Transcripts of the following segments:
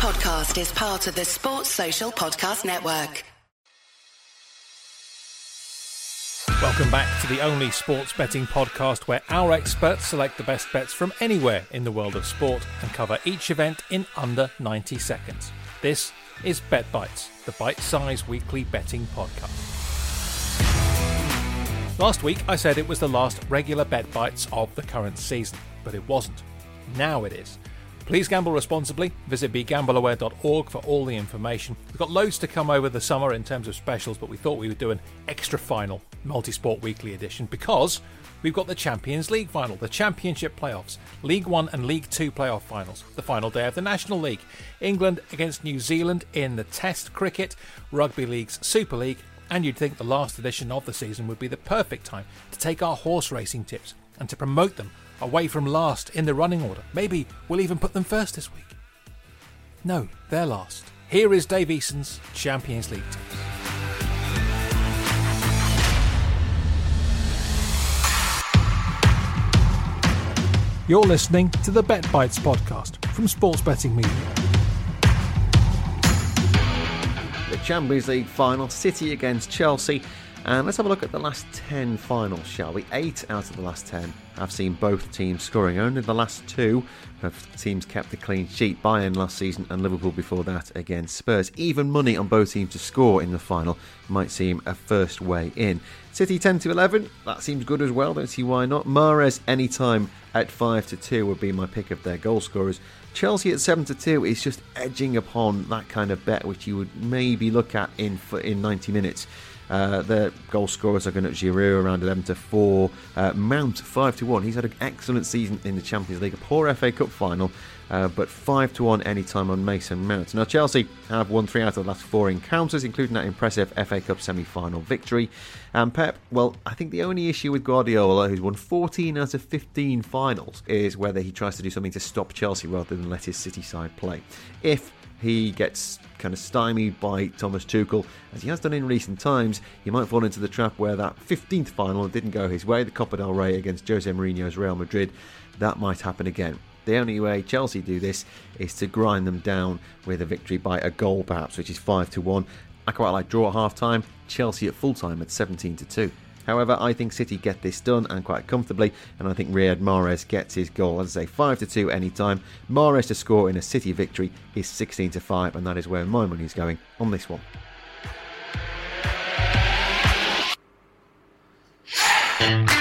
podcast is part of the Sports Social Podcast Network. Welcome back to the only sports betting podcast where our experts select the best bets from anywhere in the world of sport and cover each event in under 90 seconds. This is Bet Bites, the bite sized weekly betting podcast. Last week I said it was the last regular Bet Bites of the current season, but it wasn't. Now it is. Please gamble responsibly. Visit begambleaware.org for all the information. We've got loads to come over the summer in terms of specials, but we thought we would do an extra final multi-sport weekly edition because we've got the Champions League final, the Championship playoffs, League 1 and League 2 playoff finals, the final day of the National League, England against New Zealand in the Test cricket, Rugby League's Super League, and you'd think the last edition of the season would be the perfect time to take our horse racing tips and to promote them away from last in the running order. Maybe we'll even put them first this week. No, they're last. Here is Dave Eason's Champions League tips. You're listening to the Bet Bites podcast from Sports Betting Media. The Champions League final, City against Chelsea. And let's have a look at the last 10 finals, shall we? Eight out of the last 10 have seen both teams scoring. Only the last two have teams kept a clean sheet. Bayern last season and Liverpool before that against Spurs. Even money on both teams to score in the final might seem a first way in. City 10 to 11, that seems good as well. Don't see why not. Mahrez anytime at 5 to 2 would be my pick of their goal scorers. Chelsea at 7 to 2 is just edging upon that kind of bet which you would maybe look at in in 90 minutes. Uh, the goal scorers are going to Giroud around 11 to 4. Uh, Mount 5 to 1. He's had an excellent season in the Champions League, a poor FA Cup final, uh, but 5 to 1 anytime on Mason Mount. Now, Chelsea have won three out of the last four encounters, including that impressive FA Cup semi final victory. And Pep, well, I think the only issue with Guardiola, who's won 14 out of 15 finals, is whether he tries to do something to stop Chelsea rather than let his City side play. If he gets kind of stymied by Thomas Tuchel, as he has done in recent times, he might fall into the trap where that 15th final didn't go his way, the Copa del Rey against Jose Mourinho's Real Madrid, that might happen again. The only way Chelsea do this is to grind them down with a victory by a goal, perhaps, which is 5 to 1. I quite like draw at half time, Chelsea at full time at 17 to 2. However, I think City get this done and quite comfortably, and I think Riyad Mahrez gets his goal. As I say, 5 to 2 anytime. Mahrez to score in a City victory is 16 to 5, and that is where my money is going on this one.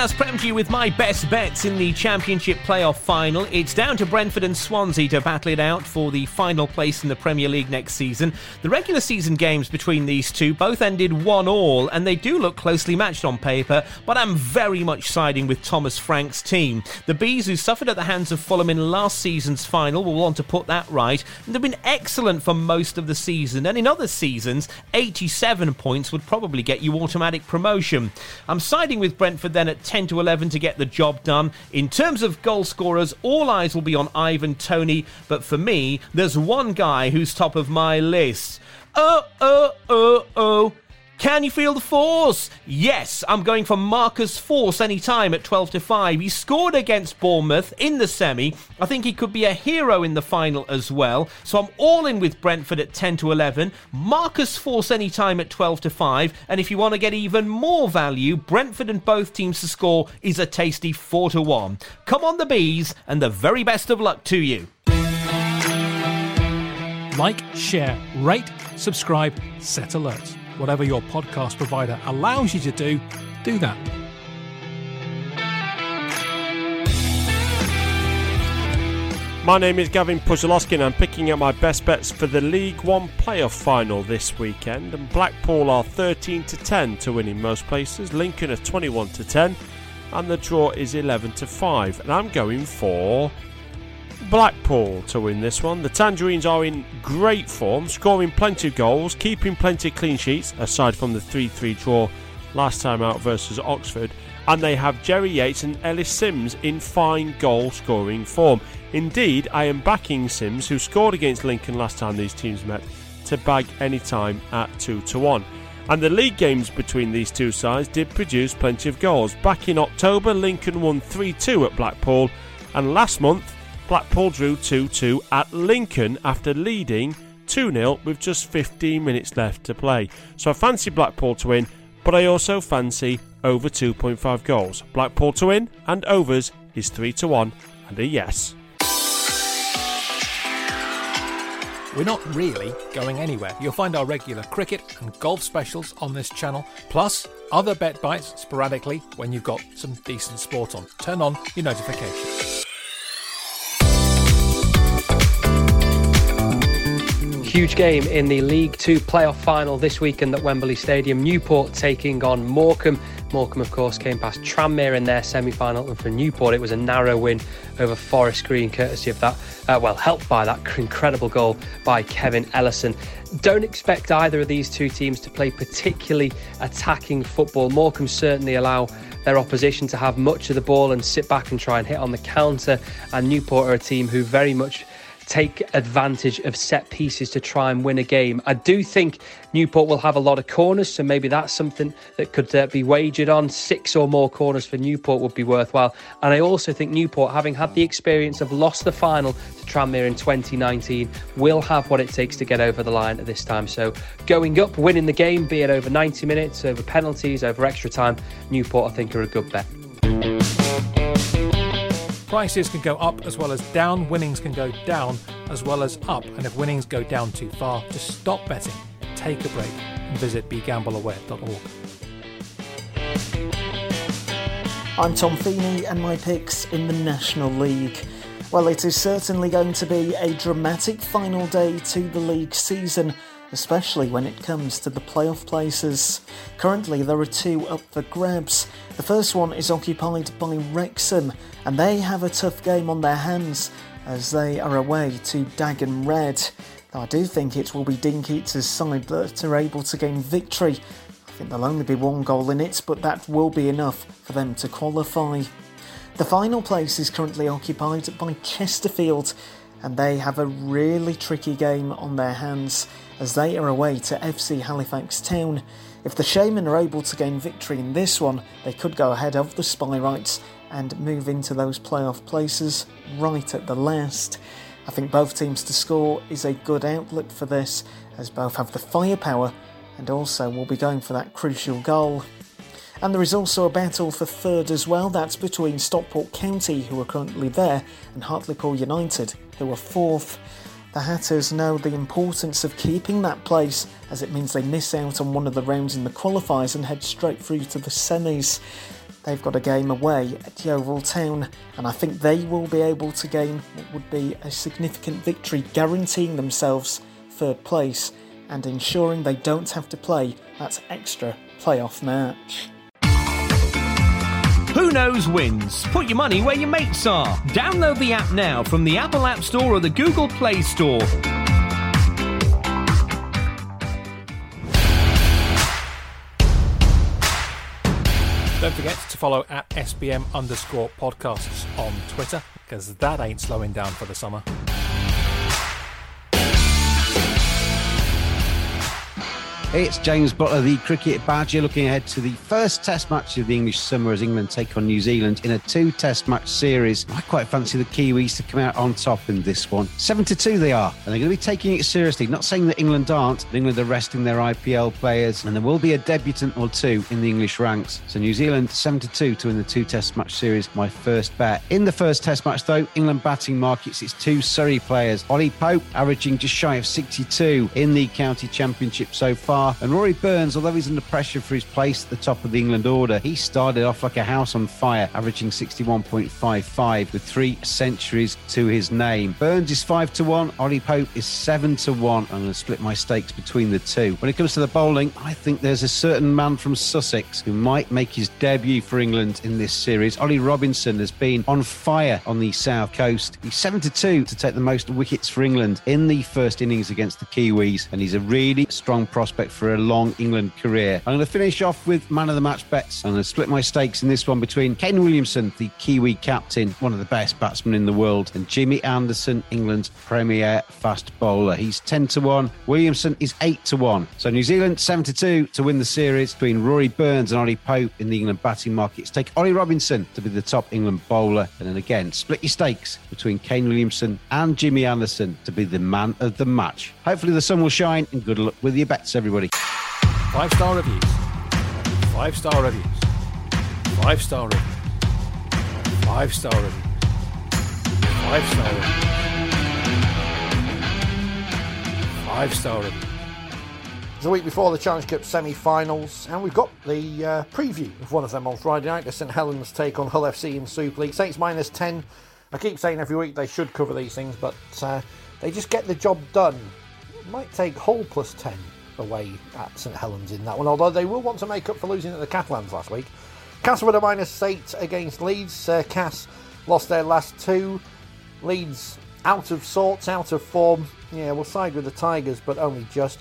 Preempted you with my best bets in the Championship playoff final. It's down to Brentford and Swansea to battle it out for the final place in the Premier League next season. The regular season games between these two both ended 1 all, and they do look closely matched on paper, but I'm very much siding with Thomas Frank's team. The Bees, who suffered at the hands of Fulham in last season's final, will want to put that right, and they've been excellent for most of the season, and in other seasons, 87 points would probably get you automatic promotion. I'm siding with Brentford then at 10 to 11 to get the job done. In terms of goal scorers, all eyes will be on Ivan Toney, but for me, there's one guy who's top of my list. Uh, uh, uh, oh, oh, oh, oh. Can you feel the force? Yes, I'm going for Marcus Forss anytime at 12 to 5. He scored against Bournemouth in the semi. I think he could be a hero in the final as well. So I'm all in with Brentford at 10 to 11. Marcus Forss anytime at 12 to 5. And if you want to get even more value, Brentford and both teams to score is a tasty 4 to 1. Come on, the Bees, and the very best of luck to you. Like, share, rate, subscribe, set alerts. Whatever your podcast provider allows you to do, do that. My name is Gavin Puzzolowski and I'm picking out my best bets for the League One playoff final this weekend. And Blackpool are 13 to 10 to win in most places, Lincoln are 21 to 10, and the draw is 11 to 5. And I'm going for Blackpool to win this one. The Tangerines are in great form, scoring plenty of goals, keeping plenty of clean sheets, aside from the 3 3 draw last time out versus Oxford. And they have Jerry Yates and Ellis Sims in fine goal scoring form. Indeed, I am backing Sims, who scored against Lincoln last time these teams met, to bag any time at 2 to 1. And the league games between these two sides did produce plenty of goals. Back in October, Lincoln won 3 2 at Blackpool, and last month, Blackpool drew 2 2 at Lincoln after leading 2 0 with just 15 minutes left to play. So I fancy Blackpool to win, but I also fancy over 2.5 goals. Blackpool to win and overs is 3 to 1 and a yes. We're not really going anywhere. You'll find our regular cricket and golf specials on this channel, plus other bet bites sporadically when you've got some decent sport on. Turn on your notifications. Huge game in the League Two playoff final this weekend at Wembley Stadium. Newport taking on Morecambe. Morecambe, of course, came past Tranmere in their semi final, and for Newport, it was a narrow win over Forest Green, courtesy of that, uh, well, helped by that incredible goal by Kevin Ellison. Don't expect either of these two teams to play particularly attacking football. Morecambe certainly allow their opposition to have much of the ball and sit back and try and hit on the counter, and Newport are a team who very much take advantage of set pieces to try and win a game. I do think Newport will have a lot of corners, so maybe that's something that could uh, be wagered on. Six or more corners for Newport would be worthwhile. And I also think Newport, having had the experience of lost the final to Tranmere in 2019, will have what it takes to get over the line at this time. So going up, winning the game, be it over 90 minutes, over penalties, over extra time, Newport I think are a good bet. Prices can go up as well as down, winnings can go down as well as up, and if winnings go down too far, just stop betting, take a break, and visit begambleaware.org. I'm Tom Feeney, and my picks in the National League. Well, it is certainly going to be a dramatic final day to the league season especially when it comes to the playoff places. Currently, there are two up for grabs. The first one is occupied by Wrexham, and they have a tough game on their hands as they are away to Dag and Red. I do think it will be Dean Keates' side that are able to gain victory. I think there'll only be one goal in it, but that will be enough for them to qualify. The final place is currently occupied by Chesterfield, and they have a really tricky game on their hands as they are away to FC Halifax Town. If the Shaymen are able to gain victory in this one, they could go ahead of the Spireites and move into those playoff places right at the last. I think both teams to score is a good outlook for this, as both have the firepower and also will be going for that crucial goal. And there is also a battle for third as well. That's between Stockport County, who are currently there, and Hartlepool United, who are fourth. The Hatters know the importance of keeping that place, as it means they miss out on one of the rounds in the qualifiers and head straight through to the semis. They've got a game away at Yeovil Town, and I think they will be able to gain what would be a significant victory, guaranteeing themselves third place and ensuring they don't have to play that extra playoff match. Who knows wins? Put your money where your mates are. Download the app now from the Apple App Store or the Google Play Store. Don't forget to follow at SBM underscore podcasts on Twitter, because that ain't slowing down for the summer. It's James Butler, the cricket badger, looking ahead to the first test match of the English summer as England take on New Zealand in a two test match series. I quite fancy the Kiwis to come out on top in this one. 7 to 2 they are, and they're going to be taking it seriously. Not saying that England aren't, but England are resting their IPL players, and there will be a debutant or two in the English ranks. So New Zealand 7 to 2 to win the two test match series, my first bet. In the first test match, though, England batting markets its two Surrey players. Ollie Pope averaging just shy of 62 in the county championship so far And Rory Burns, although he's under pressure for his place at the top of the England order, he started off like a house on fire, averaging 61.55 with three centuries to his name. Burns is 5 to 1, Ollie Pope is 7 to 1. I'm going to split my stakes between the two. When it comes to the bowling, I think there's a certain man from Sussex who might make his debut for England in this series. Ollie Robinson has been on fire on the south coast. He's 7 to 2 to take the most wickets for England in the first innings against the Kiwis, and he's a really strong prospect for a long England career. I'm going to finish off with man of the match bets. I'm going to split my stakes in this one between Kane Williamson, the Kiwi captain, one of the best batsmen in the world, and Jimmy Anderson, England's premier fast bowler. He's 10 to 1. Williamson is 8 to 1. So New Zealand 7 to 2 to win the series between Rory Burns and Ollie Pope in the England batting markets. Take Ollie Robinson to be the top England bowler. And then again, split your stakes between Kane Williamson and Jimmy Anderson to be the man of the match. Hopefully the sun will shine and good luck with your bets, everybody. Five star reviews. Five star reviews. Five star reviews. Five star reviews. Five star reviews. Five star reviews. It's a week before the Challenge Cup semi-finals, and we've got the uh, preview of one of them on Friday night. The St Helens take on Hull FC in Super League. Saints minus ten. I keep saying every week they should cover these things, but uh, they just get the job done. It might take Hull plus ten away at St Helens in that one, although they will want to make up for losing at the Catalans last week. Castleford a minus eight against Leeds. Uh, Cas lost their last two. Leeds out of sorts, out of form. Yeah, we'll side with the Tigers, but only just.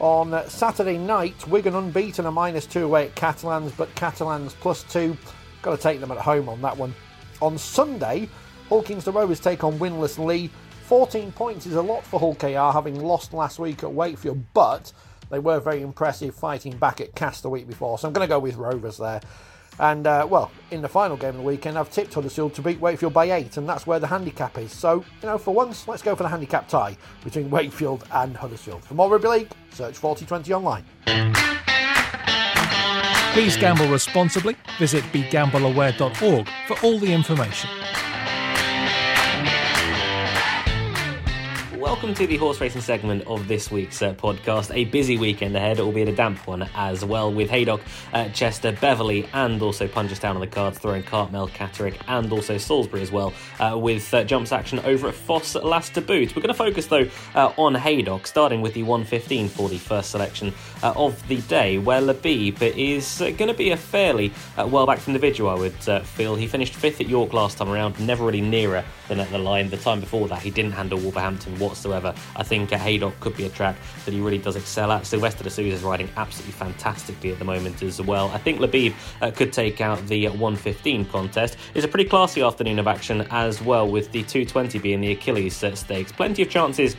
On uh, Saturday night, Wigan unbeaten a minus two away at Catalans, but Catalans plus two. Got to take them at home on that one. On Sunday, Hull Kingston Rovers take on winless Leigh. 14 points is a lot for Hull KR, having lost last week at Wakefield, but they were very impressive fighting back at Cast the week before, so I'm going to go with Rovers there. And, uh, well, in the final game of the weekend, I've tipped Huddersfield to beat Wakefield by eight, and that's where the handicap is. So, you know, for once, let's go for the handicap tie between Wakefield and Huddersfield. For more Rugby League, search 4020 online. Please gamble responsibly. Visit begambleaware.org for all the information. Welcome to the horse racing segment of this week's uh, podcast. A busy weekend ahead, albeit a damp one as well, with Haydock, uh, Chester, Beverley, and also Punchestown on the cards, throwing Cartmel, Catterick, and also Salisbury as well, uh, with uh, jumps action over at Foss last to boot. We're going to focus though uh, on Haydock, starting with the 115 for the first selection uh, of the day, where Labib is going to be a fairly well backed individual, I would feel. He finished fifth at York last time around, never really nearer than at the line. The time before that, he didn't handle Wolverhampton whatsoever. I think Haydock could be a track that he really does excel at. Silvestre de Sousa is riding absolutely fantastically at the moment as well. I think Labib uh, could take out the 115 contest. It's a pretty classy afternoon of action as well, with the 220 being the Achilles stakes. Plenty of chances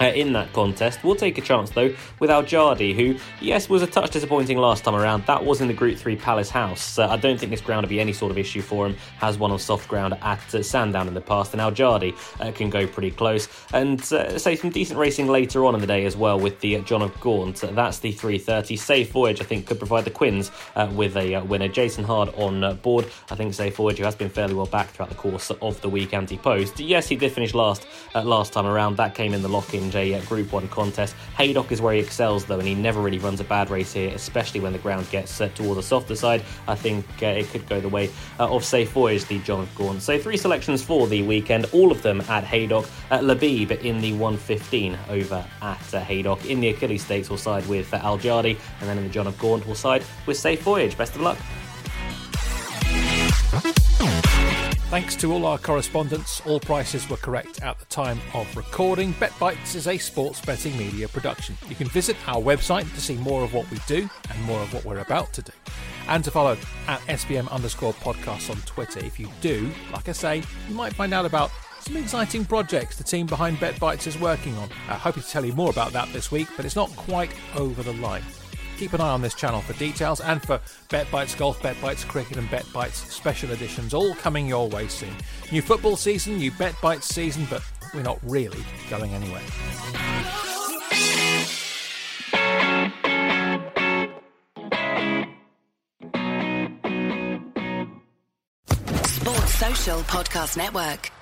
uh, in that contest. We'll take a chance though with Al Jardi, who, yes, was a touch disappointing last time around. That was in the Group 3 Palace House. Uh, I don't think this ground will be any sort of issue for him. Has won on soft ground at uh, Sandown in the past, and Al Jardi uh, can go pretty close. And uh, say some decent racing later on in the day as well with the uh, John of Gaunt. that's the 330. Safe Voyage, I think, could provide the Quinns with a winner. Jason Hart on board. I think Safe Voyage, who has been fairly well back throughout the course of the week anti-post. Yes, he did finish last last time around. That came in the Lockinge a Group 1 contest. Haydock is where he excels, though, and he never really runs a bad race here, especially when the ground gets set toward the softer side. I think uh, it could go the way uh, of Safe Voyage, the John of Gaunt. So, three selections for the weekend, all of them at Haydock. At Labib in the 115 over at uh, Haydock. In the Achilles Stakes, will side with uh, Al Jardi, and then in the John of Gaunt, will side with Safe Voyage. Best of luck. Thanks to all our correspondents, all prices were correct at the time of recording. BetBites is a sports betting media production. You can visit our website to see more of what we do and more of what we're about to do. And to follow at SBM underscore podcast on Twitter. If you do, like I say, you might find out about some exciting projects the team behind BetBites is working on. I hope to tell you more about that this week, but it's not quite over the line. Keep an eye on this channel for details and for Bet Bites Golf, Bet Bites Cricket, and Bet Bites special editions, all coming your way soon. New football season, new Bet Bites season, but we're not really going anywhere. Sports Social Podcast Network.